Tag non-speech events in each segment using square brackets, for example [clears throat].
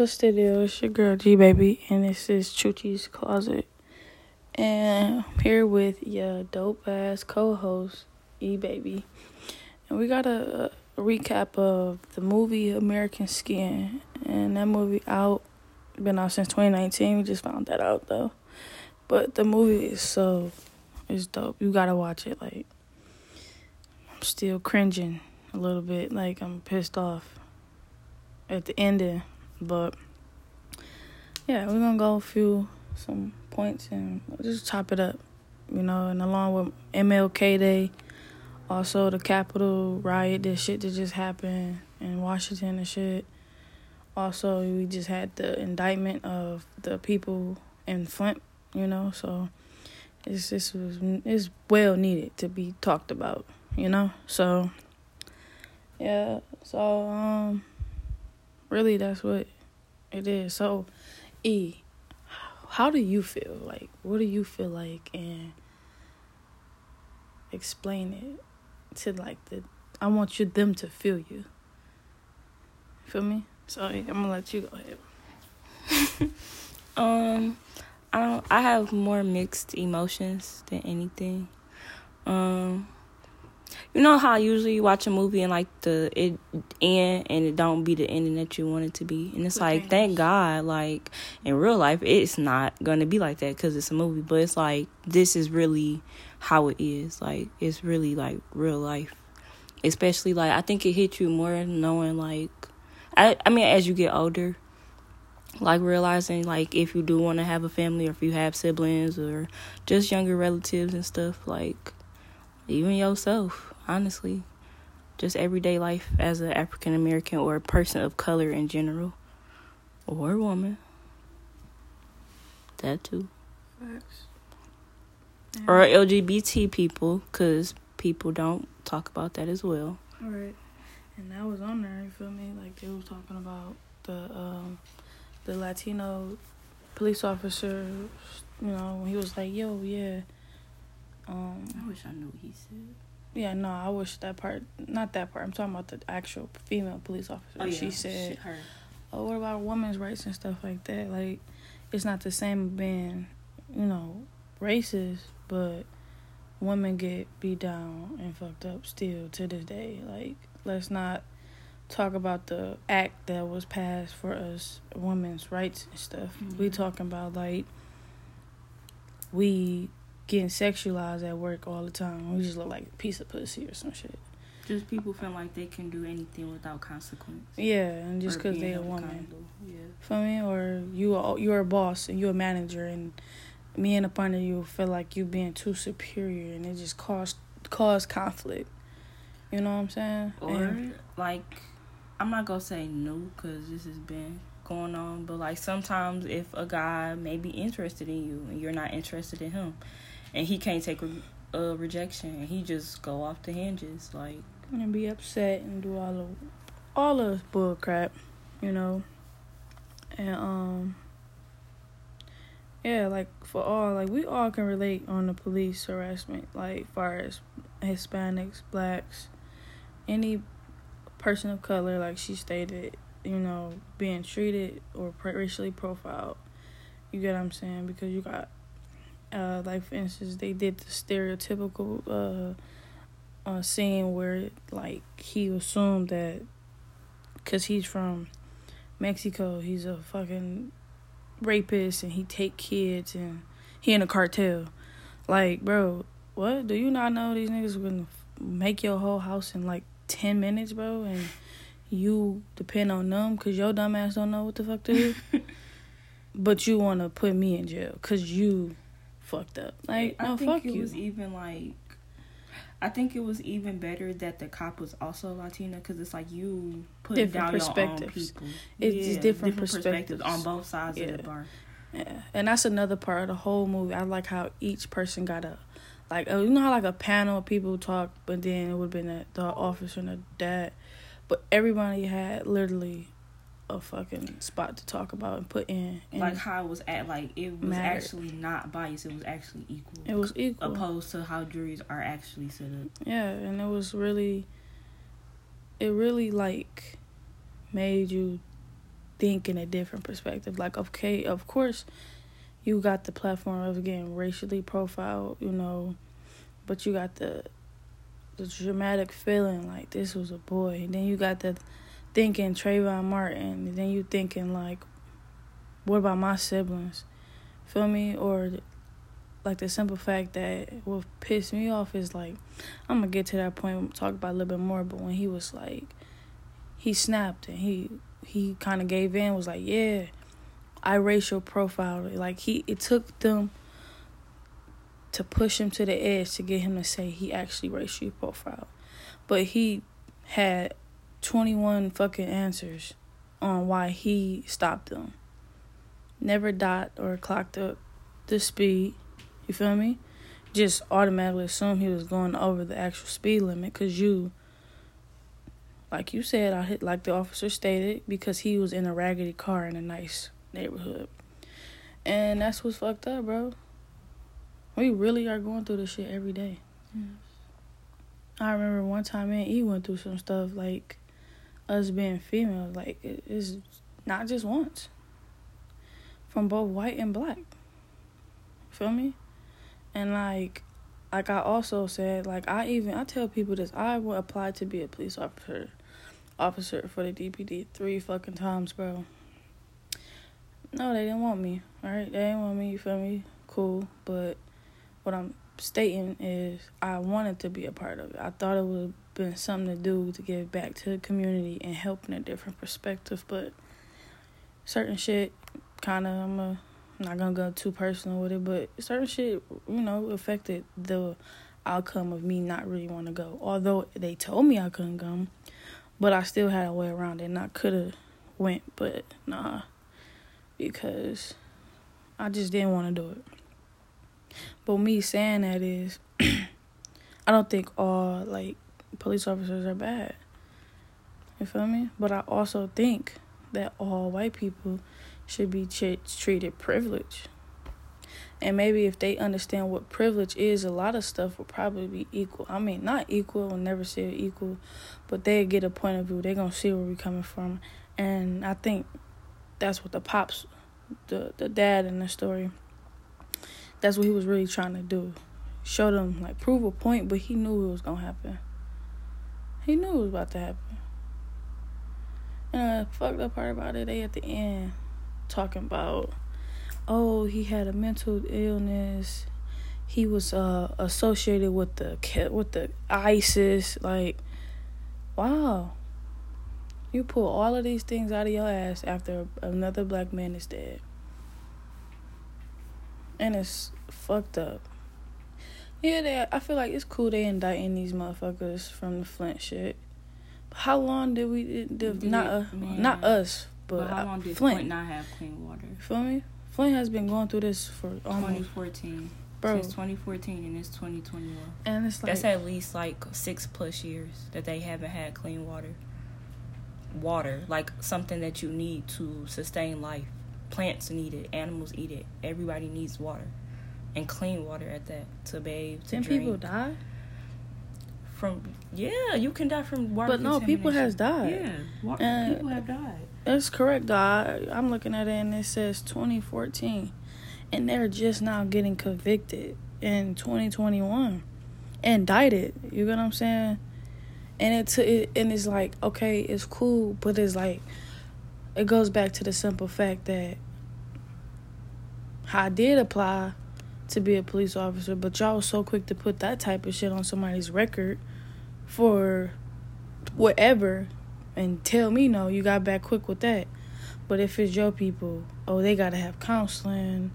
What's the deal? It's your girl G Baby, and this is Chuchi's Closet. And I'm here with your dope ass co host, E Baby. And we got a, a recap of the movie American Skin. And that movie out, been out since 2019. We just found that out though. But the movie is so, it's dope. You gotta watch it. Like, I'm still cringing a little bit. Like, I'm pissed off at the ending. But yeah, we're gonna go through some points and just chop it up, you know. And along with MLK Day, also the Capitol riot, this shit that just happened in Washington and shit. Also, we just had the indictment of the people in Flint, you know. So it's this was it's well needed to be talked about, you know. So yeah, so um really that's what it is. So e how do you feel? Like what do you feel like? And explain it to like the i want you them to feel you. Feel me? Sorry i'm gonna let you go ahead. [laughs] Um i don't i have more mixed emotions than anything. Um you know how usually you watch a movie and like the it end and it don't be the ending that you want it to be? And it's like thank god like in real life it's not gonna be like that because it's a movie but it's like this is really how it is. Like it's really like real life. Especially like i think it hits you more knowing like i i mean as you get older like realizing like if you do want to have a family or if you have siblings or just younger relatives and stuff like even yourself, honestly. Just everyday life as an African American or a person of color in general, or a woman. That too. Facts. Yeah. Or LGBT people, because people don't talk about that as well. Right. And that was on there, you feel me? Like they was talking about the um the Latino police officer, you know, he was like, yo, yeah um, I wish I knew what he said. Yeah, no, I wish that part, not that part. I'm talking about the actual female police officer. Oh, yeah. She said, she, "Oh, what about women's rights and stuff like that? Like, it's not the same being, you know, racist, but women get beat down and fucked up still to this day. Like, let's not talk about the act that was passed for us women's rights and stuff. Mm-hmm. We talking about like we getting sexualized at work all the time. We just look like a piece of pussy or some shit. Just people feel like they can do anything without consequence. Yeah, and just because they're a woman. Yeah. Feel me? Or you are you're a boss and you're a manager, and me and a partner you feel like you being too superior, and it just cause cause conflict. You know what I'm saying? Or and, like, I'm not gonna say no because this has been going on, but like sometimes if a guy may be interested in you and you're not interested in him, and he can't take a, a rejection. And he just go off the hinges like and be upset and do all of all of bull crap you know? And um yeah like for all like we all can relate on the police harassment like far as hispanics blacks any person of color like she stated you know being treated or racially profiled. You get what i'm saying? Because you got uh, like for instance, they did the stereotypical uh, uh, scene where like he assumed that because he's from Mexico, he's a fucking rapist and he take kids and he in a cartel. Like, bro, what? Do you not know these niggas gonna make your whole house in like ten minutes, bro? And you depend on them because your dumb ass don't know what the fuck to do. [laughs] but you want to put me in jail because you fucked up. Like, I no, think fuck it you. was even like, I think it was even better that the cop was also Latina because it's like you put down your own people. It's yeah, just different, different perspectives. perspectives. on both sides yeah. of the bar. Yeah, and that's another part of the whole movie. I like how each person got a, like, uh, you know how like a panel of people talk, but then it would have been a, the officer and the dad, but everybody had literally a fucking spot to talk about and put in. And like how it was at, like it was mattered. actually not biased. It was actually equal. It was equal, opposed to how juries are actually set up. Yeah, and it was really, it really like, made you think in a different perspective. Like, okay, of course, you got the platform of getting racially profiled, you know, but you got the the dramatic feeling like this was a boy. And then you got the thinking Trayvon Martin. And then you thinking like, what about my siblings? Feel me? Or like the simple fact that what pissed me off is like, I'm gonna get to that point. Talk about a little bit more. But when he was like, he snapped and he he kind of gave in. Was like, yeah, I racial profile. Like he, it took them to push him to the edge to get him to say he actually racially profiled. But he had 21 fucking answers on why he stopped them. Never dot or clocked up the speed. You feel me? Just automatically assume he was going over the actual speed limit because you, like you said, I hit like the officer stated, because he was in a raggedy car in a nice neighborhood. And that's what's fucked up, bro. We really are going through this shit every day. Yes. I remember one time me and E went through some stuff like us being female. Like it's not just once. From both white and black. Feel me? And like like I also said, like I even I tell people this, I would apply to be a police officer officer for the DPD three fucking times, bro. No, they didn't want me. Alright? They didn't want me, you feel me? Cool. But what I'm stating is I wanted to be a part of it. I thought it would been something to do to give back to the community and help in a different perspective, but certain shit kind of I'm a, not gonna go too personal with it, but certain shit you know affected the outcome of me not really want to go. Although they told me I couldn't come, but I still had a way around it, and I could have went, but nah, because I just didn't want to do it. But me saying that is, [clears throat] I don't think all like police officers are bad. You feel me? But I also think that all white people should be ch- treated privilege. And maybe if they understand what privilege is, a lot of stuff will probably be equal. I mean, not equal, I'll never say equal, but they get a point of view. They're going to see where we're coming from. And I think that's what the pops, the, the dad in the story, that's what he was really trying to do. Show them, like, prove a point, but he knew it was going to happen. He knew it was about to happen. And the fucked up part about it, they at the end talking about, oh, he had a mental illness. He was uh, associated with the with the ISIS. Like, wow. You pull all of these things out of your ass after another black man is dead and it's fucked up. Yeah, they, I feel like it's cool they indicting these motherfuckers from the Flint shit. how long did we did, did not uh, not us, but, but how long did Flint. Flint not have clean water? feel me? Flint has been going through this for almost 2014. Bro. Since 2014 and it's 2021. And it's like that's at least like six plus years that they haven't had clean water. Water, like something that you need to sustain life. Plants need it, animals eat it. Everybody needs water, and clean water at that to bathe. To Didn't drink. people die? From yeah, you can die from water. But no, people has died. Yeah, water, people have died. That's correct, God. I'm looking at it and it says 2014, and they're just now getting convicted in 2021, indicted. You get what I'm saying? And it's it, and it's like okay, it's cool, but it's like it goes back to the simple fact that I did apply to be a police officer, but y'all was so quick to put that type of shit on somebody's record for whatever and tell me no, you got back quick with that. But if it's your people, oh, they gotta have counseling.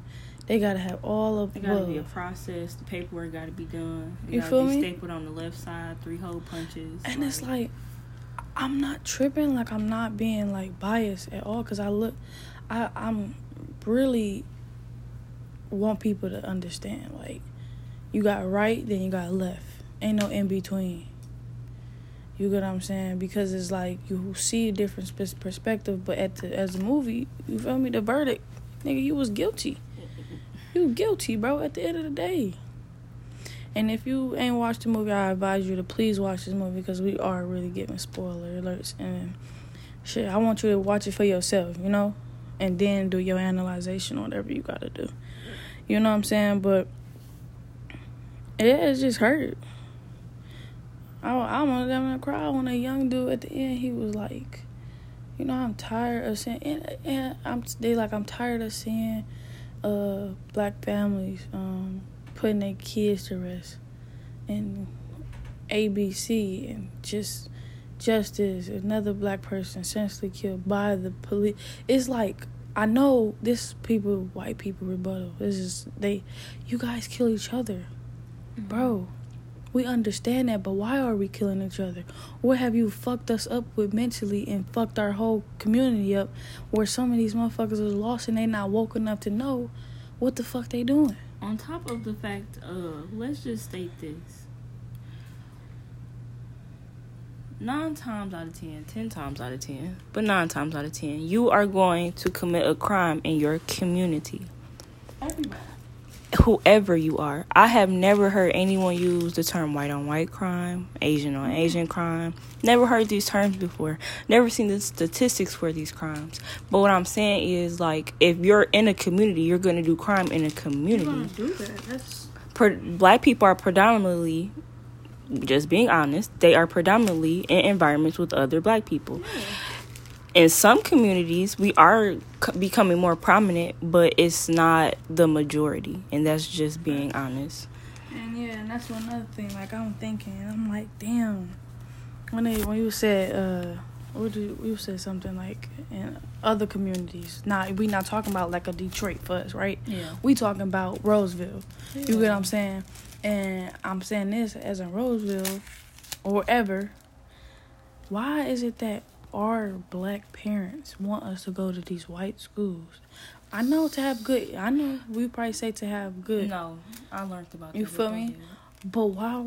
They gotta have all of. It gotta well, be a process. The paperwork gotta be done. It you feel be me? Stapled on the left side, three hole punches. And like, it's like, I'm not tripping. Like I'm not being like biased at all. Cause I look, I I'm really want people to understand. Like you got right, then you got left. Ain't no in between. You get what I'm saying? Because it's like you see a different perspective, but at the as a movie, you feel me? The verdict, nigga, you was guilty. You guilty, bro. At the end of the day. And if you ain't watched the movie, I advise you to please watch this movie because we are really giving spoiler alerts. And shit, I want you to watch it for yourself, you know, and then do your analyzation or whatever you gotta do. You know what I'm saying? But it, it just hurt. I I wanted them to cry when a young dude at the end he was like, you know, I'm tired of seeing and, and I'm they like I'm tired of seeing uh black families um putting their kids to rest and ABC and just justice another black person essentially killed by the police it's like I know this people white people rebuttal this is they you guys kill each other mm-hmm. bro we understand that, but why are we killing each other? What have you fucked us up with mentally and fucked our whole community up where some of these motherfuckers is lost and they not woke enough to know what the fuck they doing? On top of the fact uh, let's just state this. Nine times out of ten, ten times out of ten, but nine times out of ten, you are going to commit a crime in your community. Everybody whoever you are. I have never heard anyone use the term white on white crime, Asian on mm-hmm. Asian crime. Never heard these terms before. Never seen the statistics for these crimes. But what I'm saying is, like, if you're in a community, you're going to do crime in a community. do that. That's... black people are predominantly, just being honest, they are predominantly in environments with other black people. In some communities we are becoming more prominent but it's not the majority and that's just being honest. And yeah and that's one other thing like i'm thinking i'm like damn. When they when you said uh what did you said something like in other communities not we not talking about like a detroit for us right? Yeah. We talking about roseville. Yeah. you get what i'm saying and i'm saying this as in roseville or wherever why is it that our black parents want us to go to these white schools. I know to have good. I know we probably say to have good. No, I learned about. You feel me? But why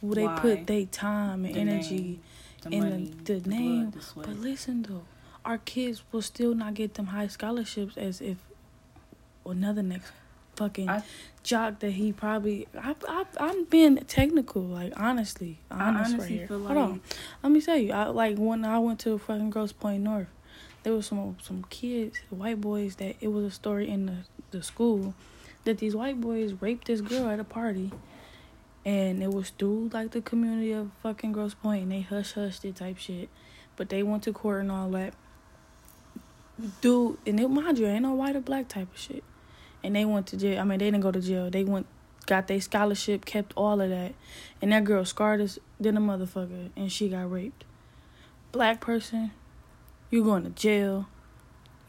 would they put their time and the energy name, the in money, the, the, the name? Blood, but listen though, our kids will still not get them high scholarships as if another next fucking I, jock that he probably I I I'm being technical like honestly honest I right here. Like, Hold on, let me tell you. I like when I went to fucking Grosse Pointe North, there was some some kids, white boys that it was a story in the the school that these white boys raped this girl at a party. And it was through like the community of fucking Grosse Pointe and they hush hushed it type shit. But they went to court and all that. Dude, and it mind you, ain't no white or black type of shit and they went to jail. I mean, they didn't go to jail. They went, got their scholarship, kept all of that, and that girl scarred us than a motherfucker, and she got raped. Black person, you going to jail.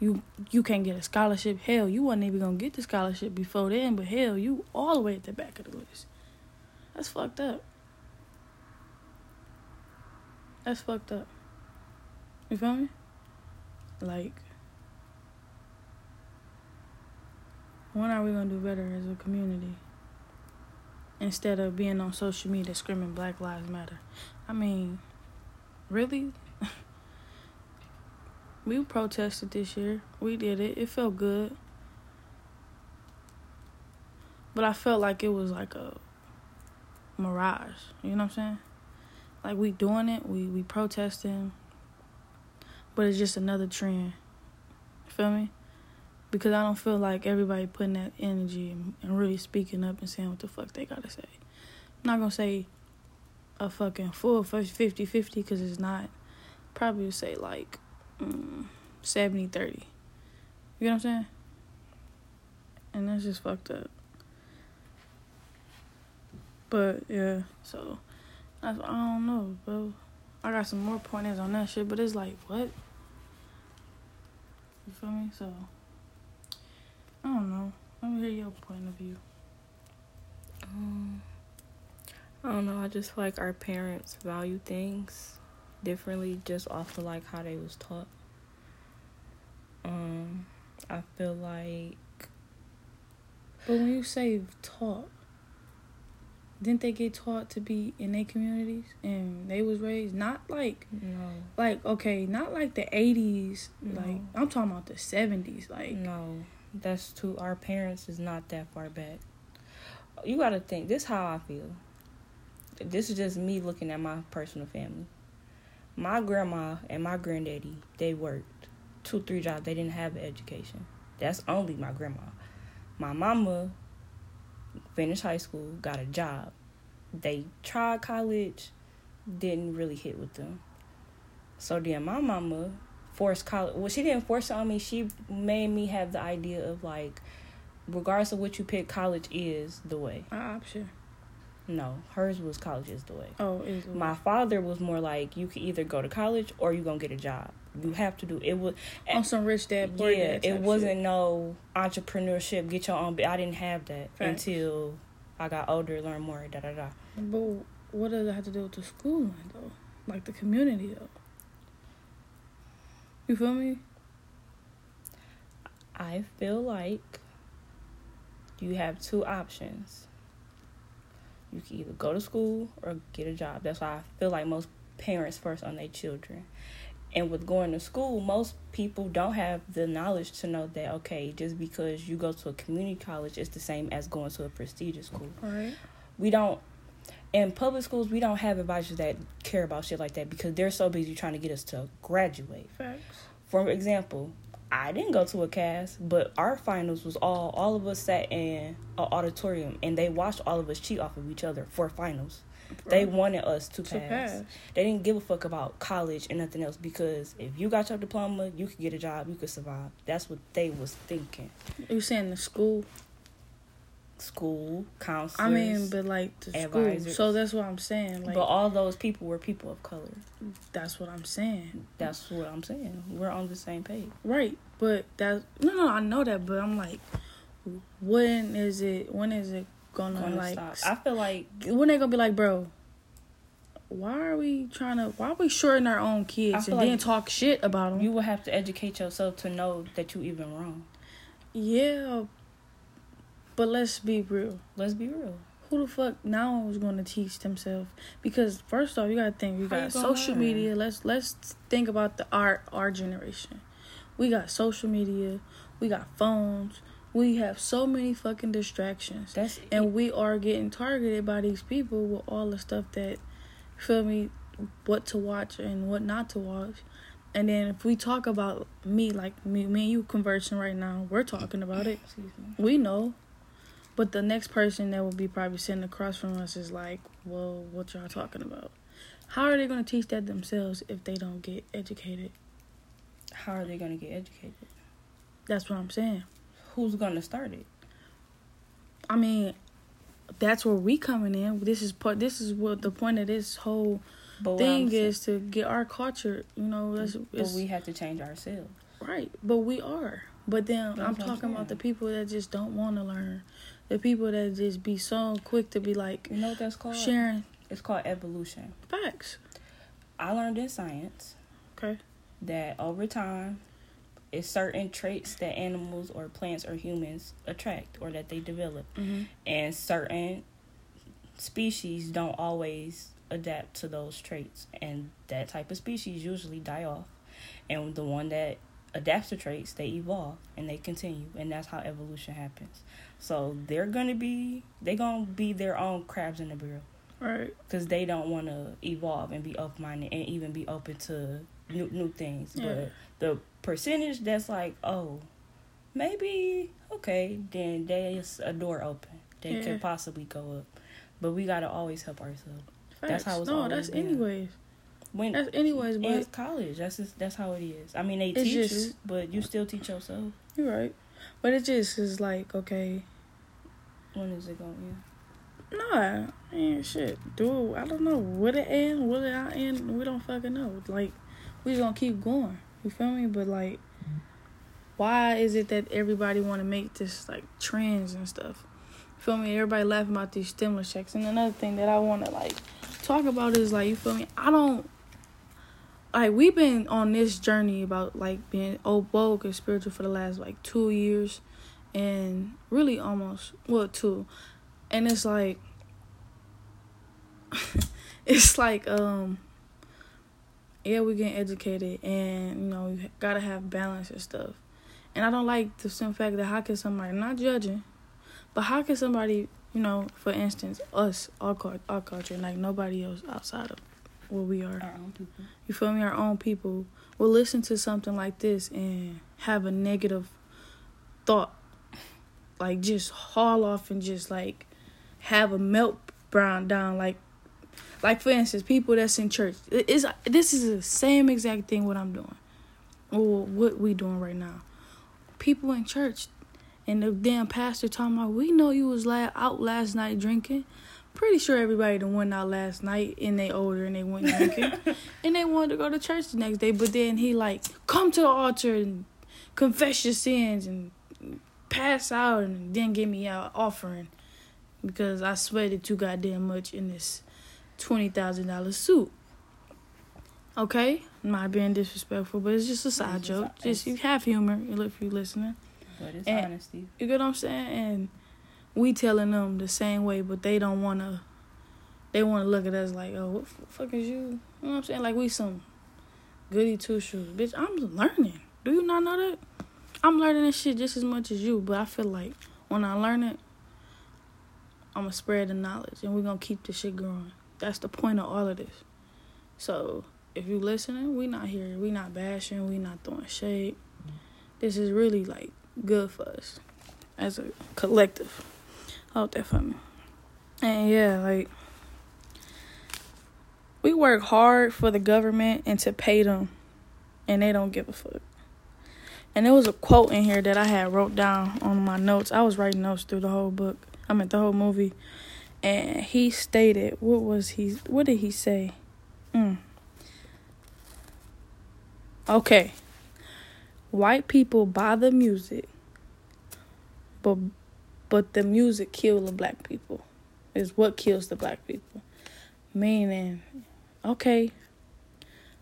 You you can't get a scholarship. Hell, you wasn't even gonna get the scholarship before then, but hell, you all the way at the back of the list. That's fucked up. That's fucked up. You feel me? Like when are we gonna do better as a community? Instead of being on social media screaming Black Lives Matter. I mean, really? [laughs] we protested this year. We did it. It felt good. But I felt like it was like a mirage. You know what I'm saying? Like we doing it, we we protesting, but it's just another trend. Feel me? Because I don't feel like everybody putting that energy and, really speaking up and saying what the fuck they gotta say. I'm not gonna say a fucking full 50 50 because it's not. Probably say like mm, 70 30. You know what I'm saying? And that's just fucked up. But yeah, so I don't know, bro. I got some more pointers on that shit, but it's like what? You feel me? So I don't know. Let me hear your point of view. Um, I don't know. I just feel like our parents value things differently just off of like how they was taught. Um, I feel like. But when you say taught, didn't they get taught to be in their communities and they was raised not like no like okay not like the 80s no. like i'm talking about the 70s like no that's to our parents is not that far back. You got to think. This how I feel. This is just me looking at my personal family. My grandma and my granddaddy, they worked two, three jobs. They didn't have an education. That's only my grandma. My mama finished high school, got a job. They tried college, didn't really hit with them. So then my mama forced college. Well, she didn't force it on me. She made me have the idea of like, regardless of what you pick, college is the way. An option. No, hers was college is the way. Oh, is the My father was more like you can either go to college or you gonna get a job. You have to do it. Was on some rich dad, poor yeah, dad it wasn't shit. no entrepreneurship. Get your own. I didn't have that until I got older, learned more. Da da da. But what does it have to do with the schooling though? Like the community though. You feel me? I feel like you have two options. You can either go to school or get a job. That's why I feel like most parents first on their children. And with going to school, most people don't have the knowledge to know that okay, just because you go to a community college, it's the same as going to a prestigious school. All right. We don't in public schools we don't have advisors that care about shit like that because they're so busy trying to get us to graduate. Facts. For example, I didn't go to a cast, but our finals was all all of us sat in an auditorium and they watched all of us cheat off of each other for finals. They wanted us to To pass. pass. They didn't give a fuck about college and nothing else because if you got your diploma, you could get a job, you could survive. That's what they was thinking. You saying the school? School, counselors. I mean, but like the school. So that's what I'm saying. Like but all those people were people of color. that's what I'm saying. That's what I'm saying. We're on the same page. Right. But that no no I know that, but I'm like, when is it? When is it gonna, Gonna like? stop. I feel like when they gonna be like, bro? Why are we trying to? Why are we shorting our own kids and then talk shit about them? you will have to educate yourself to know that you even wrong. yeah, but let's be real. Let's be real. Who the fuck now is going to teach themselves? Because first off, you gotta think we How got social learn? media. Let's let's think about the our our generation. We got social media. We got phones. We have so many fucking distractions, That's and we are getting targeted by these people with all the stuff that, feel me, what to watch and what not to watch. And then if we talk about me, like me, me and you conversing right now, we're talking about it. Excuse me. We know. But the next person that will be probably sitting across from us is like, well, what y'all talking about? How are they going to teach that themselves if they don't get educated? How are they gonna get educated? That's what I'm saying. Who's gonna start it? I mean, that's where we coming in. This is part. This is what the point of this whole thing is to get our culture. You know, that's But it's, we have to change ourselves. right. But we are. But then That's I'm talking about the people that just don't want to learn. The people that just be so quick to be like You know what that's called? sharing It's called evolution. facts. I learned in science Okay. that over time, it's certain traits that animals or plants or humans attract or that they develop, Mm-hmm. and certain species don't always adapt to those traits, and that type of species usually die off, and the one that adapts to traits they evolve and they continue, and that's how evolution happens. So they're gonna be they gonna be their own crabs in the barrel Right. because they don't want to evolve and be open minded and even be open to new new things. Yeah. But the percentage that's like, oh, maybe okay, then there's a door open. They Yeah. could possibly go up, but we gotta always help ourselves. That's how it's no, that's been. anyways. When That's anyways, in but college, that's just, that's how it is. I mean, they It's teach you, but you still teach yourself. you're right. But it just is like okay, When is it going? To end? Nah, man, shit, dude. I don't know. Will it end? Will it not end? We don't fucking know. Like, we just gonna keep going. You feel me? But like, why is it that everybody want to make this like trends and stuff? You feel me? Everybody laughing about these stimulus checks. And another thing that I want to like talk about is like, you feel me? I don't. Like we've been on this journey about like being woke and spiritual for the last like two years, and really almost well two, and it's like [laughs] it's like um yeah we getting educated and you know you gotta have balance and stuff. And i don't like the simple fact that how can somebody not judging but how can somebody you know for instance us our, our culture like nobody else outside of what we are. Our own people. You feel me? Our own people will listen to something like this and have a negative thought. Like just haul off and just like have a melt brown down like like for instance, people that's in church. Is this is the same exact thing what I'm doing. Or what we doing right now. People in church and the damn pastor talking about we know you was la- out last night drinking pretty sure everybody done went out last night and they older and they went drinking [laughs] and they wanted to go to church the next day. But then he like come to the altar and confess your sins and pass out and then give me an offering because I sweated too goddamn much in this twenty thousand dollar suit. Okay, I'm not being disrespectful, but it's just a side It's joke. just- Just you have humor You if you listening. But it's And- honesty. You get what I'm saying? And we telling them the same way, but they don't wanna. They wanna look at us like, oh, what the fuck is you? You know what I'm saying? Like we some goody two shoes, bitch. I'm learning. Do you not know that? I'm learning this shit just as much as you, but I feel like when I learn it, I'm gonna spread the knowledge, and we're gonna keep this shit growing. That's the point of all of this. So if you listening, we not here. We not bashing. We not throwing shade. This is really like good for us as a collective. Hope that for me. And yeah, like we work hard for the government and to pay them, and they don't give a fuck. And there was a quote in here that I had wrote down on my notes. I was writing notes through the whole book. I mean the whole movie, and he stated, "What was he? What did he say?" Mm. Okay. White people buy the music, but but the music kill the black people. Is what kills the black people. Meaning, okay,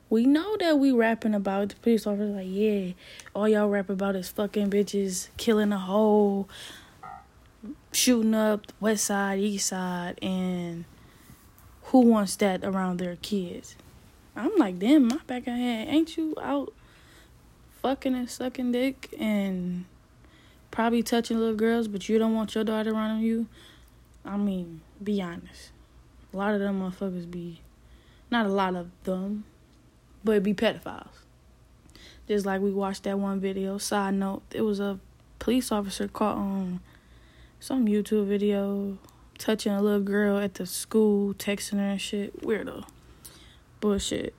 we know that we rapping about the police officer like, yeah, all y'all rap about is fucking bitches killing a hole, shooting up west side, east side, and who wants that around their kids? I'm like, damn, my back of head, ain't you out fucking and sucking dick and probably touching little girls, but you don't want your daughter around you? I mean, be honest. A lot of them motherfuckers be, not a lot of them, but be pedophiles. Just like we watched that one video. Side note, it was a police officer caught on some YouTube video touching a little girl at the school, texting her and shit. Weirdo. Bullshit.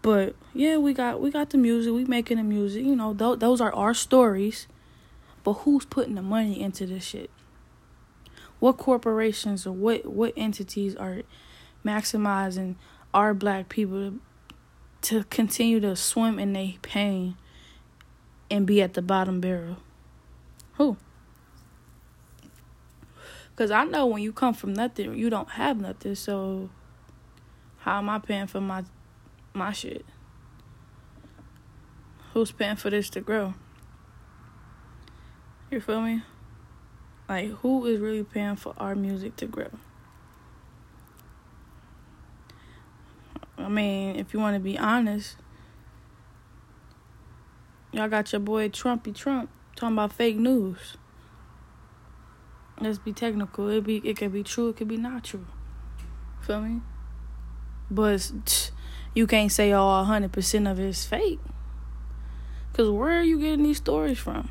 But yeah, we got we got the music. We making the music. You know, th- those are our stories. But who's putting the money into this shit? What corporations or what what entities are maximizing our black people to, to continue to swim in their pain and be at the bottom barrel? Who? Cause I know when you come from nothing, you don't have nothing. So how am I paying for my my shit? Who's paying for this to grow? You feel me? Like who is really paying for our music to grow? I mean, if you want to be honest, y'all got your boy Trumpy Trump talking about fake news. Let's be technical. It be it could be true. It could be not true. Feel me? But you can't say all hundred percent of it's fake. Cause where are you getting these stories from?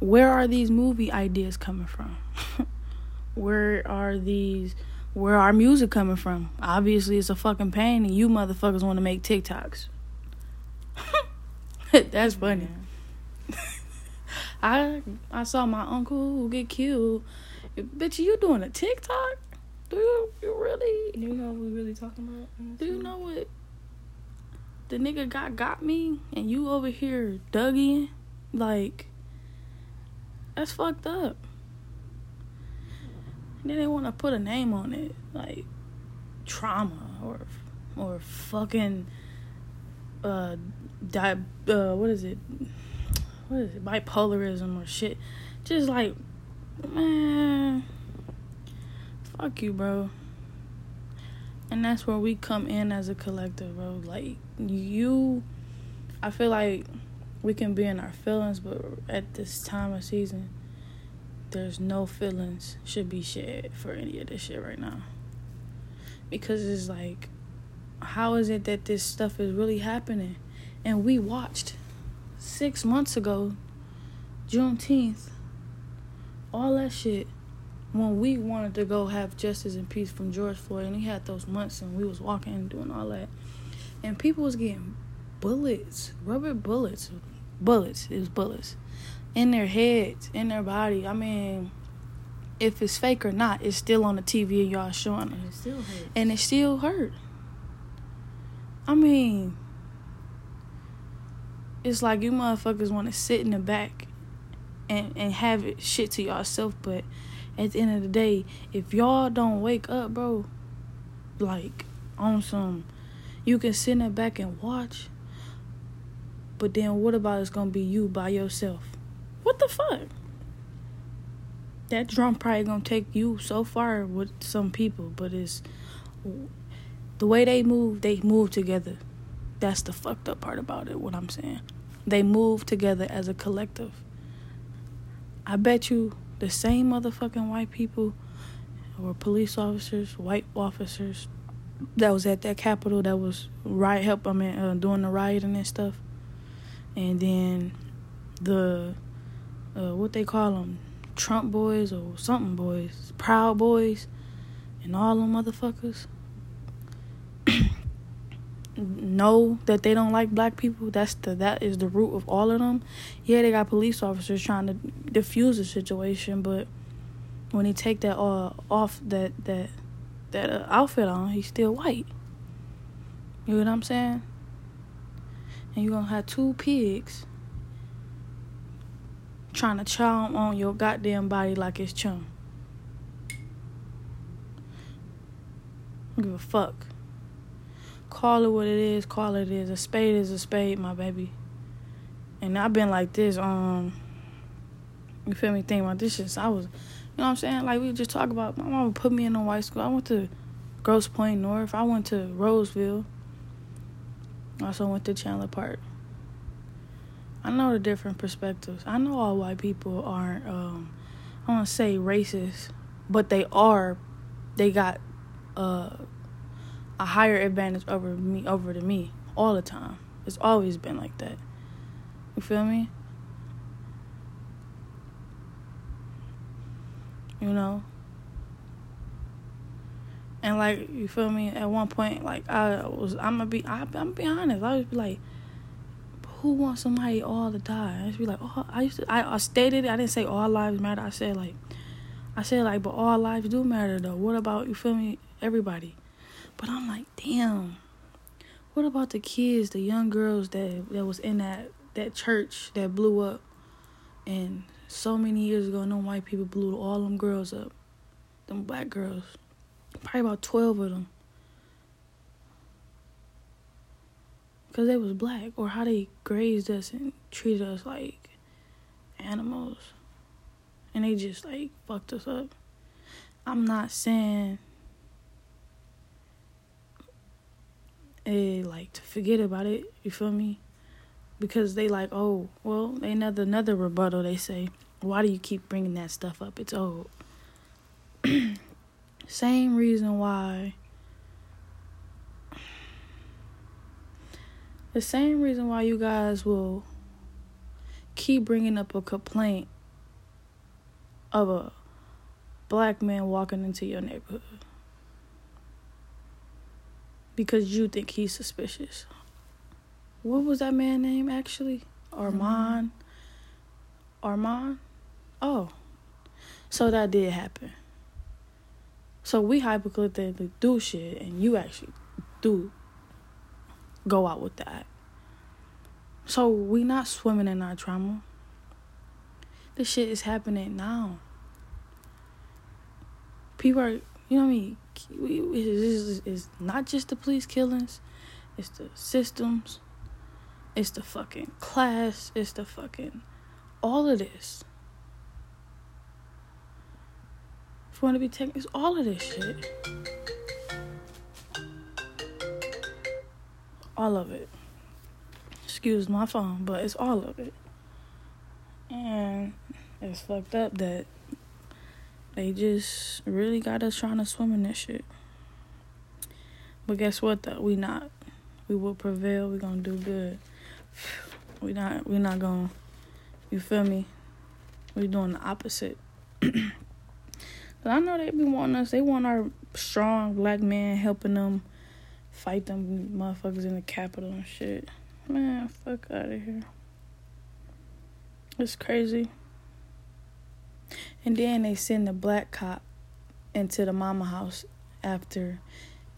Where are these movie ideas coming from? [laughs] where are these? Where our music coming from? Obviously, it's a fucking pain, and you motherfuckers want to make TikToks. [laughs] That's funny. [laughs] I I saw my uncle get killed. Bitch, you doing a TikTok? Do you you really? Do you know what we really talking about? Do you know what the nigga got got me and you over here dug in? Like that's fucked up. And then they want to put a name on it, like trauma or or fucking uh, di- uh what is it? What is it? Bipolarism or shit. Just like man, fuck you, bro. And that's where we come in as a collective, bro. Like you, I feel like we can be in our feelings, but at this time of season, there's no feelings should be shared for any of this shit right now. Because it's like how is it that this stuff is really happening? And we watched six months ago, Juneteenth, all that shit. When we wanted to go have justice and peace from George Floyd, and he had those months, and we was walking and doing all that, and people was getting bullets, rubber bullets, bullets. It was bullets in their heads, in their body. I mean, if it's fake or not, it's still on the TV and y'all showing it. And it still hurts. And it still hurt. I mean, it's like you motherfuckers want to sit in the back and, and have it shit to yourself, but at the end of the day, if y'all don't wake up, bro, like on some, you can sit in the back and watch, but then what about it's gonna be you by yourself? What the fuck? That drum probably gonna take you so far with some people, but it's the way they move, they move together. That's the fucked up part about it, what I'm saying. They move together as a collective. I bet you the same motherfucking white people or police officers, white officers that was at that Capitol that was riot help, I mean, uh, doing the rioting and stuff. And then the, uh, what they call them, Trump boys or something boys, Proud Boys, and all them motherfuckers [clears throat] know that they don't like black people. That's the that is the root of all of them. Yeah, they got police officers trying to defuse the situation, but when he take that uh, off that that that uh, outfit on, he's still white. You know what I'm saying? And you're gonna have two pigs trying to chow on your goddamn body like it's chum. give a fuck. Call it what it is. Call it is. A spade is a spade, my baby. And I've been like this. Um, you feel me? Think about this shit. I was, you know what I'm saying? Like we just talk about. My mama put me in a white school. I went to Grosse Pointe North. I went to Roseville. Also went to Chandler Park. I know the different perspectives. I know all white people aren't. Um, I to say racist, but they are. They got uh, a higher advantage over me over to me all the time. It's always been like that. You feel me? You know? And like you feel me? At one point, like I was, I'm gonna be, I, I'm gonna be honest. I was be like, who wants somebody all to die? I used to be like, oh, I used to, I, I stated, I didn't say all lives matter. I said like, I said like, but all lives do matter though. What about you feel me? Everybody. But I'm like, damn. What about the kids, the young girls that that was in that that church that blew up, and so many years ago, no white people blew all them girls up, them black girls, probably about twelve of them, cause they was black, or how they grazed us and treated us like animals, and they just like fucked us up. I'm not saying eh, like to forget about it. You feel me? Because they like, oh, well, another another rebuttal. They say, why do you keep bringing that stuff up? It's old. [clears throat] Same reason why. The same reason why you guys will keep bringing up a complaint of a black man walking into your neighborhood because you think he's suspicious. What was that man name actually? Mm-hmm. Ahmaud. Ahmaud? Oh. So that did happen. So we hypothetically do shit and you actually do go out with that. So we not swimming in our trauma. This shit is happening now. People are, you know what I mean? it's, it's not just the police killings, it's the systems, it's the fucking class, it's the fucking all of this. If you want to be taken, it's all of this shit. All of it. Excuse my phone, but it's all of it. And it's fucked up that they just really got us trying to swim in this shit. But guess what though? We not. We will prevail. We gonna do good. [sighs] We not we not gonna you feel me? We doing the opposite. [clears throat] but I know they be wanting us, they want our strong black man helping them fight them motherfuckers in the capital and shit. Man, fuck out of here. It's crazy. And then they send the black cop into the mama house after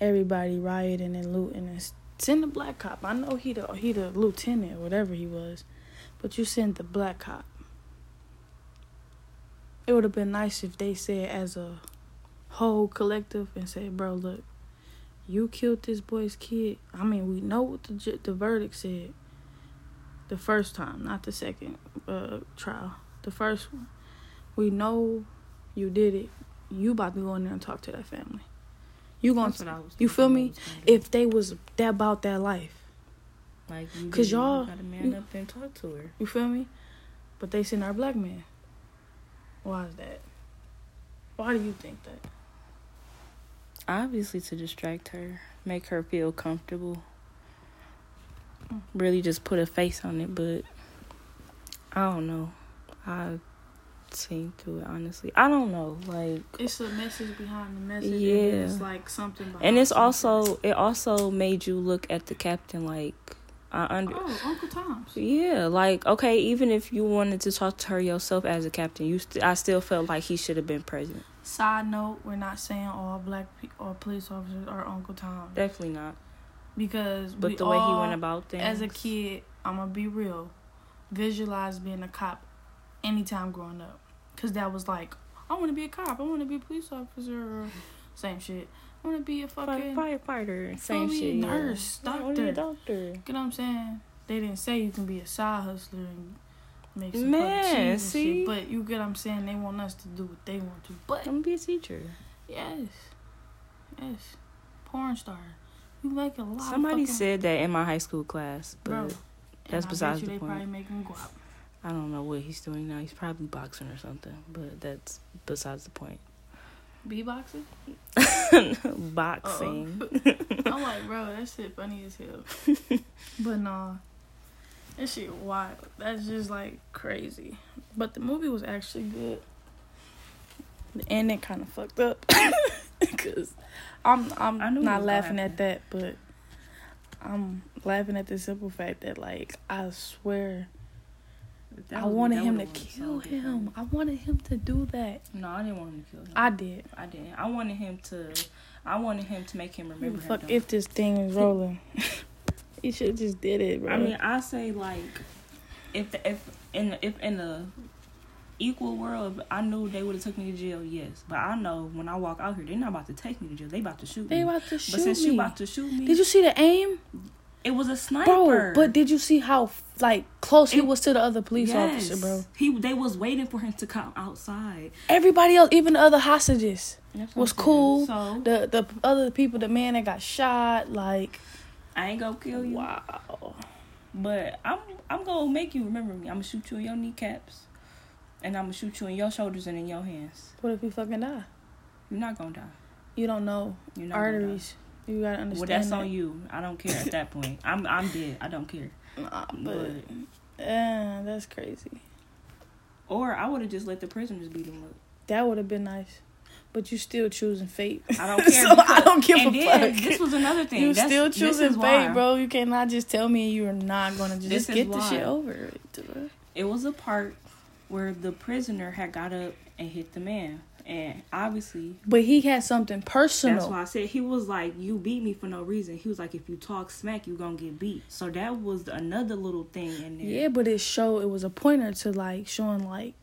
everybody rioting and looting and send the black cop. I know he the he the lieutenant whatever he was, but you send the black cop. It would have been nice if they said as a whole collective and said, "Bro, look, you killed this boy's kid." I mean, we know what the the verdict said. The first time, not the second uh, trial. The first one, we know you did it. You about to go in there and talk to that family. You gonna you feel me? If they was that about that life, like you cause y'all gotta man up and talk to her. You feel me? But they send our black man. Why is that? Why do you think that? Obviously to distract her, make her feel comfortable. Really just put a face on it, but I don't know. I've seen through it honestly. I don't know. Like it's a message behind the message. Yeah, it's like something. And it's also it also made you look at the captain like I under. Oh, Uncle Tom's. Yeah, like okay, even if you wanted to talk to her yourself as a captain, you st- I still felt like he should have been present. Side note: We're not saying all black pe- or police officers are Uncle Tom. Definitely not. Because but the way he went about things. As a kid, I'm gonna be real. Visualize being a cop anytime growing up, cause that was like I want to be a cop. I want to be a police officer. Same shit. I want to be a fucking firefighter. Same shit. Nurse, yeah. doctor. doctor. You know what I'm saying? They didn't say you can be a side hustler and make some Man, see? Shit, but you get what I'm saying? They want us to do what they want to. But I'm be a teacher. Yes. Yes. Porn star. You make a lot. Somebody said that in my high school class, but Bro, that's besides the they point. Probably make him guap. I don't know what he's doing now. He's probably boxing or something, but that's besides the point. Beatboxing? [laughs] Boxing. Boxing. I'm like, bro, that shit funny as hell. [laughs] but nah. That shit wild. That's just like crazy. But the movie was actually good. The ending kind of fucked up. [laughs] Cause I'm I'm not laughing at that, but I'm laughing at the simple fact that like I swear I wanted him to kill him. I wanted him to do that. No, I didn't want him to kill him. I did. I didn't. I wanted him to. I wanted him to make him remember. Fuck if this thing is rolling. [laughs] he should just did it, bro. I mean, I say like, if if in the, if in the equal world, I knew they would have took me to jail. Yes, but I know when I walk out here, they're not about to take me to jail. They about to shoot me. They about to shoot but since me. you about to shoot me, did you see the aim? It was a sniper. Bro, but did you see how like close it, he was to the other police yes. officer, bro? He they was waiting for him to come outside. Everybody else, even the other hostages, was cool. So the the other people, the man that got shot, like I ain't gonna kill you. Wow. But I'm I'm gonna make you remember me. I'm gonna shoot you in your kneecaps, and I'm gonna shoot you in your shoulders and in your hands. What if you fucking die? You're not gonna die. You don't know You're not arteries. You gotta understand. Well, that's that. on you. I don't care at that point. I'm I'm dead. I don't care. Nah, but, yeah, uh, that's crazy. Or I would have just let the prisoners beat him up. That would have been nice. But you still choosing fate. I [laughs] don't care. so I don't give and a then, fuck. This was another thing. You still choosing fate, why. bro. You cannot just tell me you are not gonna just get the shit over. It was a part where the prisoner had got up and hit the man. And obviously but he had something personal. that's why i said he was like you beat me for no reason. He was like if you talk smack you gonna get beat. So that was another little thing in there. Yeah but it showed it was a pointer to like showing like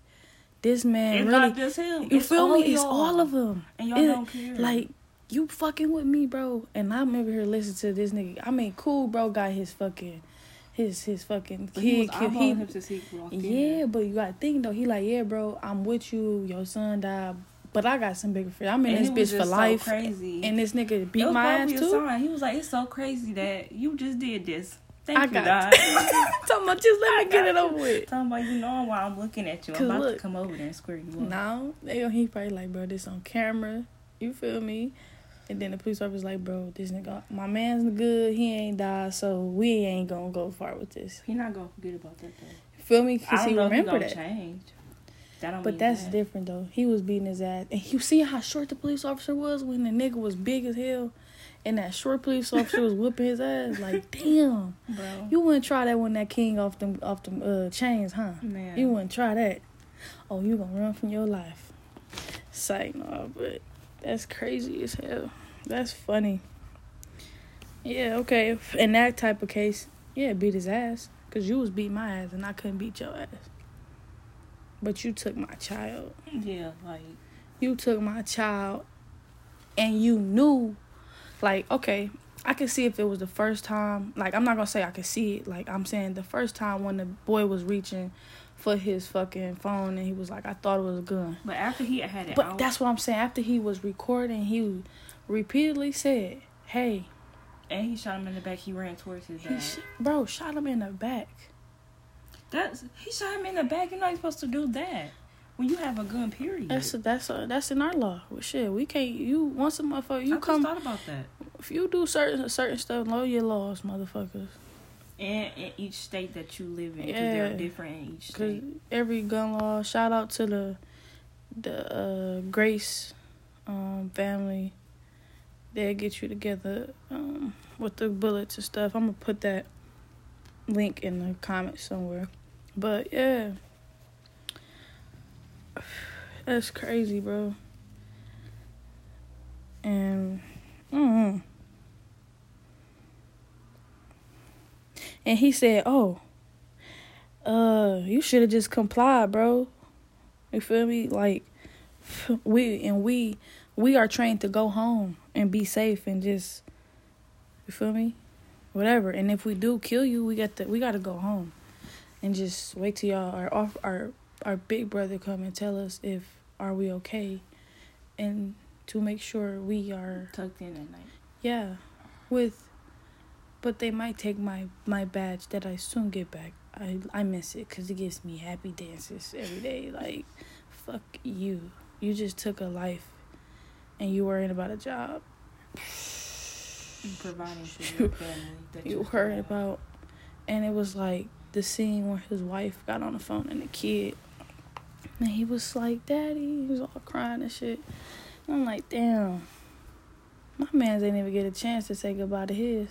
this man it's really not just him. You it's feel me? It's all of them and y'all it, don't care. like you fucking with me bro. And i'm over here listening to this nigga. I mean cool bro got his fucking his his fucking but kid. He, he, he yeah, but you gotta think though. He like, yeah, bro, I'm with you. Your son died, but I got some bigger fear. I'm in and this bitch for life. Crazy. And this nigga beat my ass too. Son. He was like, it's so crazy that you just did this. Thank I you, got God. [laughs] Talking about just let me get it over with. Talking about you know why I'm looking at you. I'm about look, to come over there and square you up. No, he probably like, bro, this on camera. You feel me? And then the police officer's like, bro, this nigga, my man's good. He ain't died, so we ain't gonna go far with this. He not gonna forget about that though. Feel me? I Cause don't he know if he gonna it. change. That don't But that's that. different though. He was beating his ass, and you see how short the police officer was when the nigga was big as hell, and that short police officer was whooping his ass. Like, [laughs] damn, bro. you wouldn't try that when that king off them off them uh, chains, huh? Man. You wouldn't try that. Oh, you gonna run from your life? Say no, but that's crazy as hell. That's funny. Yeah, okay. In that type of case, yeah, beat his ass. Cause you was beat my ass and I couldn't beat your ass. But you took my child. Yeah, like You took my child and you knew like, okay, I could see if it was the first time like I'm not gonna say I could see it. Like I'm saying the first time when the boy was reaching for his fucking phone and he was like, I thought it was a gun. but after he had it But out, that's what I'm saying. After he was recording, he repeatedly said, "Hey, and he shot him in the back, he ran towards his dad. sh- bro, shot him in the back." That's he shot him in the back. You're not supposed to do that when you have a gun. Period. That's a, that's uh, that's in our law. Well, shit, we can't. You once a motherfucker, I you just come. thought about that. If you do certain certain stuff, know your laws, motherfuckers. And in each state that you live in, because Yeah. they're different in each state. every gun law. Shout out to the the uh, Grace um, family. They'll get you together um, with the bullets and stuff. I'm gonna put that link in the comments somewhere. But yeah, [sighs] that's crazy, bro. And mm and he said, "Oh." uh you should have just complied bro you feel me like [laughs] we and we we are trained to go home and be safe and just you feel me whatever and if we do kill you we got to we got to go home and just wait till y'all our off our our big brother come and tell us if are we okay and to make sure we are Tucked in at night. yeah with but they might take my my badge that I soon get back. I I miss it because it gives me happy dances every day. Like, fuck you. You just took a life, and you worrying about a job. And providing for your [laughs] family. That You just worried about, and it was like the scene where his wife got on the phone and the kid, and he was like, "Daddy," he was all crying and shit. And I'm like, damn. My man's ain't even get a chance to say goodbye to his.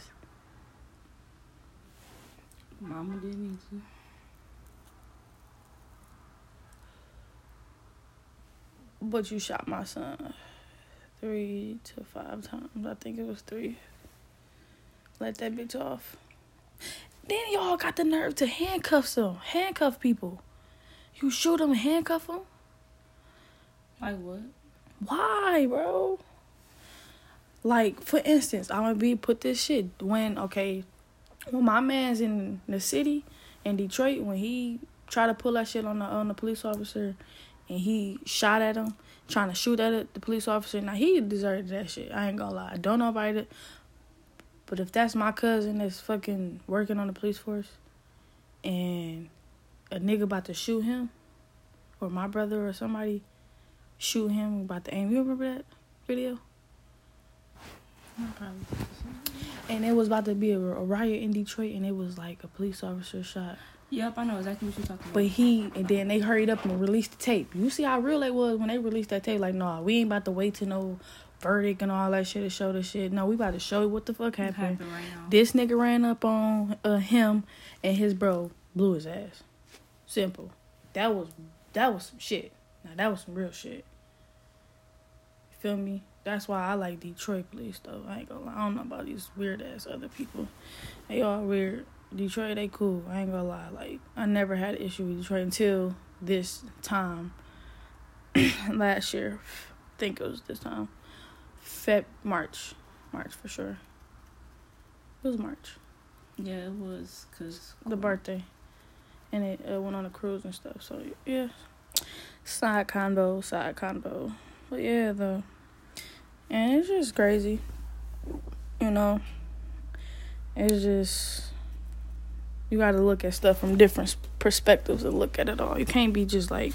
Mama didn't either. But you shot my son three to five times. I think it was three. Let that bitch off. Then y'all got the nerve to handcuff them. Handcuff people. You shoot them, handcuff them. Like what? Why, bro? Like, for instance, I'm gonna be put this shit when okay, when my man's in the city in Detroit, when he tried to pull that shit on the on the police officer, and he shot at him, trying to shoot at it, the police officer. Now he deserved that shit. I ain't gonna lie. I don't know about it, but if that's my cousin that's fucking working on the police force, and a nigga about to shoot him, or my brother or somebody shoot him about to aim. You remember that video? And it was about to be a, a riot in Detroit, and it was like a police officer shot. Yep, I know exactly what you're talking about. But he, and then they hurried up and released the tape. You see how real it was when they released that tape? Like, nah, we ain't about to wait to no verdict and all that shit to show the shit. No, we about to show you what the fuck happened. happened right now. This nigga ran up on uh, him, and his bro blew his ass. Simple. That was that was some shit. Now that was some real shit. You feel me? That's why I like Detroit police though. I ain't gonna lie. I don't know about these weird ass other people. They all weird. Detroit, they cool. I ain't gonna lie. Like I never had an issue with Detroit until this time [clears throat] last year. I think it was this time. Feb March. March for sure. It was March. Yeah, it was because The birthday. And it uh, went on a cruise and stuff. So yeah. Side combo, side combo. But yeah, the and it's just crazy. You know, it's just, you got to look at stuff from different perspectives and look at it all. You can't be just like,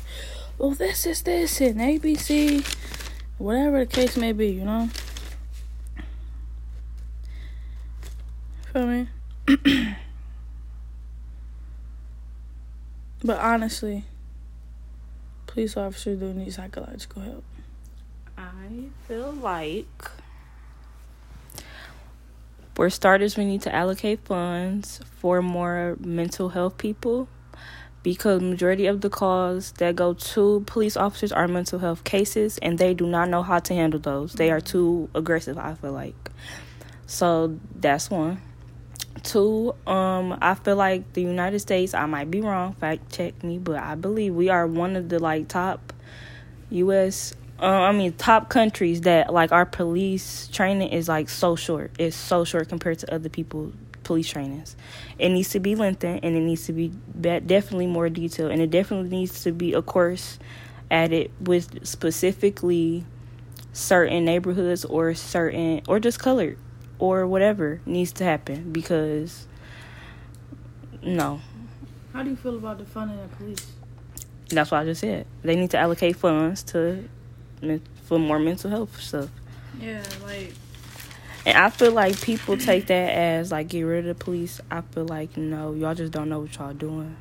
well, this is this and ABC, whatever the case may be, you know? Feel me? [clears throat] but honestly, police officers do need psychological help. I feel like for starters, we need to allocate funds for more mental health people because majority of the calls that go to police officers are mental health cases and they do not know how to handle those. They are too aggressive, I feel like. So that's one. Two, um, I feel like the United States, I might be wrong, fact check me, but I believe we are one of the like top US uh, I mean top countries that like our police training is like so short. It's so short compared to other people police trainings. It needs to be lengthened and it needs to be definitely more detailed and it definitely needs to be a course added with specifically certain neighborhoods or certain or just colored or whatever needs to happen because no. How do you feel about the funding of police? That's what I just said. They need to allocate funds to for more mental health stuff. Yeah, like. And I feel like people take that as like get rid of the police. I feel like no, y'all just don't know what y'all doing.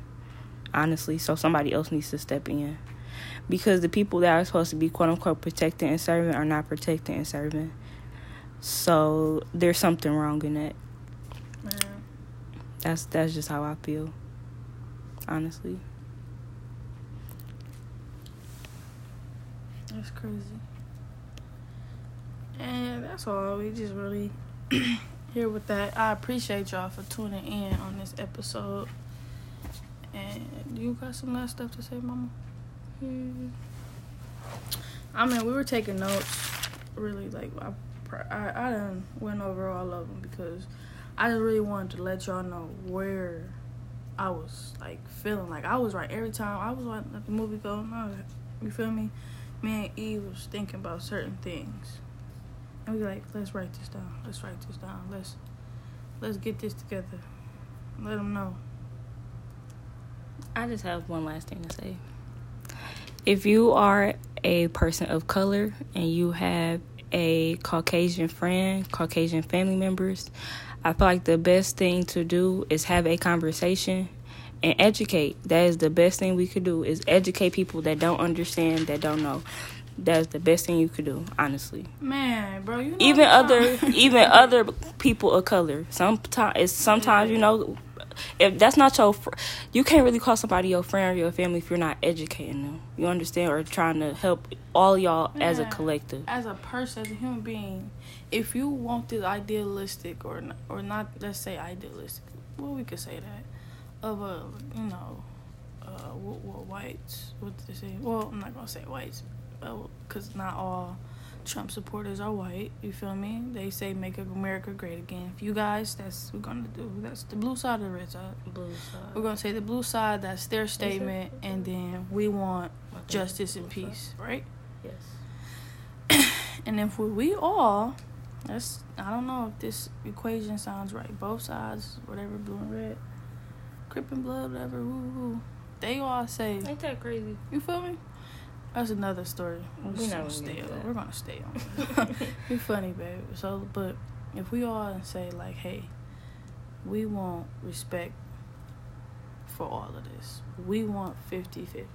Honestly, so somebody else needs to step in. Because the people that are supposed to be quote unquote protecting and serving are not protecting and serving. So there's something wrong in that. Man. That's that's just how I feel. Honestly. That's crazy. And that's all. We just really [clears throat] here with that. I appreciate y'all for tuning in on this episode. And you got some last stuff to say, Mama? Hmm. I mean, we were taking notes. Really, like I, I, I done went over all of them because I just really wanted to let y'all know where I was like feeling. Like I was right every time I was like, the movie go. You feel me? Me and E was thinking about certain things. And we like, let's write this down. Let's write this down. Let's let's get this together. Let them know. I just have one last thing to say. If you are a person of color and you have a Caucasian friend, Caucasian family members, I feel like the best thing to do is have a conversation and educate. That is the best thing we could do is educate people that don't understand, that don't know. That's the best thing you could do, honestly. Man, bro, you know even other even other people of color. Sometimes sometimes you know if that's not your fr- you can't really call somebody your friend or your family if you're not educating them. You understand or trying to help all y'all as a collective. As a person, as a human being, if you want this idealistic or or not, let's say idealistic. Well, we could say that of a you know uh what, what whites what did they say? Well i'm not gonna say whites because not all trump supporters are white you feel me? They say make america great again. If you guys that's we're gonna do. That's the blue side of the red side. Blue side. We're gonna say the blue side that's their statement and then we want okay. justice and peace right? Yes. [coughs] And if we, we all that's i don't know if this equation sounds right both sides whatever blue and red Crippin' blood, whatever. Woo, woo. They all say. Ain't that crazy? You feel me? That's another story. We're, We're gonna stay on. We're gonna stay on. you funny, babe. So, but if we all say like, hey, we want respect for all of this. We want 50-50.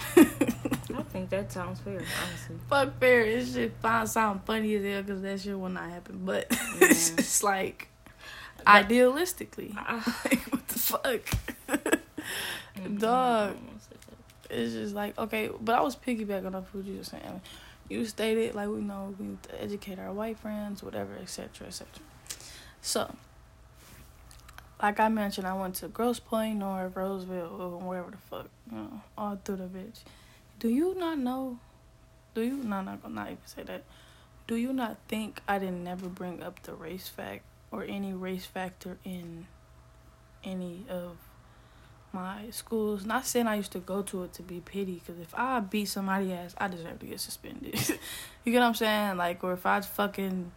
[laughs] I think that sounds fair, honestly. Fuck fair. It should find something funny as hell because that shit will not happen. But [laughs] yeah. it's just like idealistically. like, [laughs] [laughs] what the fuck? [laughs] Dog. It's just like, okay, but I was piggybacking off what you were saying. You stated, like, we know we need to educate our white friends, whatever, etc., etc. So, like I mentioned, I went to Grosse Pointe or Roseville or wherever the fuck, you know, all through the bitch. Do you not know? Do you not not gonna not even say that? Do you not think I didn't never bring up the race fact or any race factor in any of my schools. Not saying I used to go to it to be pity, because if I beat somebody ass, I deserve to get suspended. [laughs] you get what I'm saying? Like, or if I fucking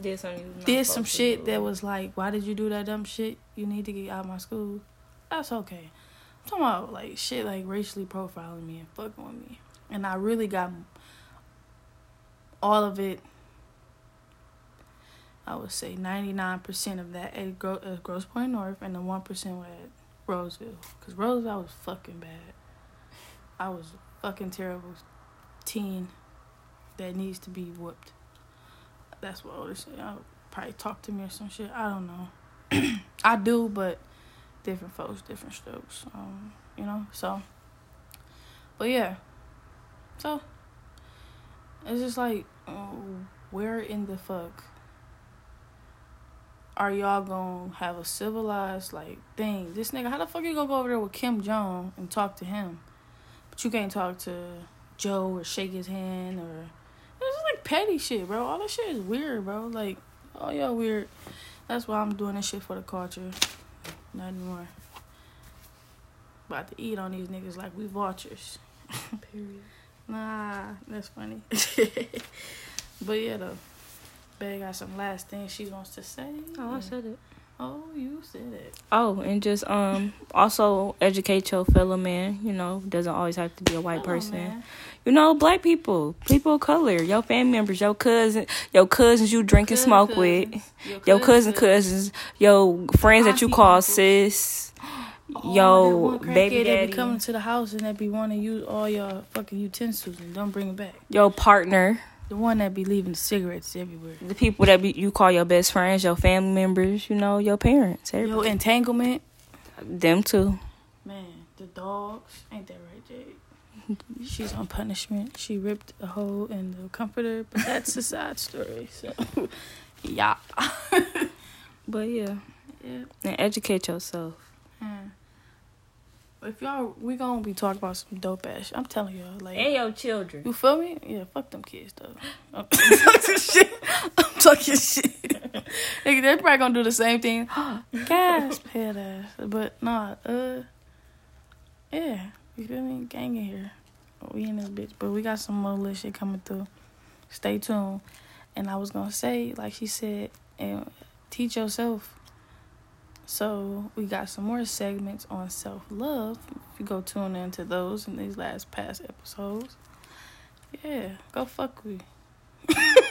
did some did some shit that was like, why did you do that dumb shit? You need to get out of my school. That's okay. I'm talking about like shit like racially profiling me and fucking with me, and I really got all of it I would say ninety nine percent of that at Gro- uh, Grosse Pointe North, and the one percent was at Roseville. Cause Roseville was fucking bad. I was fucking terrible teen that needs to be whooped. That's what I say. I probably talk to me or some shit. I don't know. [clears throat] I do, but different folks, different strokes. Um, you know, so. But yeah, so it's just like, oh, where in the fuck are y'all gonna have a civilized like thing? This nigga, how the fuck you gonna go over there with Kim Jong and talk to him, but you can't talk to Joe or shake his hand or it's just like petty shit, bro. All that shit is weird, bro. Like, oh y'all weird. That's why I'm doing this shit for the culture. Nothing more. About to eat on these niggas like we vultures. [laughs] Period. Nah, that's funny. [laughs] but yeah, though. Betty got some last things she wants to say. Oh, I said it. Oh, you said it. Oh, and just um also educate your fellow man. You know, doesn't always have to be a white Hello, person. man. You know, black people, people of color, your family members, your cousin, your cousins you drink and smoke with, cousins, your cousin cousins. cousins, your friends that you call uncles. sis, [gasps] Oh, yo baby daddy, be coming to the house and that be wanting to use all your fucking utensils and don't bring it back. your partner, The one that be leaving cigarettes everywhere. the people that be, you call your best friends, your family members, you know, your parents, everybody. entanglement. them too. Man, the dogs. Ain't that right, Jade? She's on punishment. She ripped a hole in the comforter, but that's a side story. So, [laughs] yeah. [laughs] But yeah, yeah. and educate yourself. yeah. If y'all, we gonna be talking about some dope ass. shit. I'm telling y'all, like, And your children. you feel me? Yeah, fuck them kids though. I'm [laughs] talking shit. I'm talking shit. [laughs] Nigga, they probably gonna do the same thing. [gasps] Head ass. But nah, uh, yeah, you feel me? Gang in here. We in this bitch, but we got some more little shit coming through. Stay tuned. And I was gonna say, like she said, and teach yourself. So we got some more segments on self love. If you go tune into those in these last past episodes, yeah, go fuck with. [laughs]